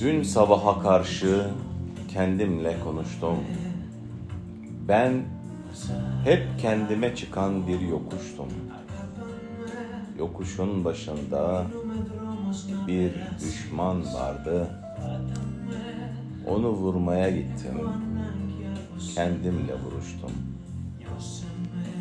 Dün sabaha karşı kendimle konuştum. Ben hep kendime çıkan bir yokuştum. Yokuşun başında bir düşman vardı. Onu vurmaya gittim. Kendimle vuruştum.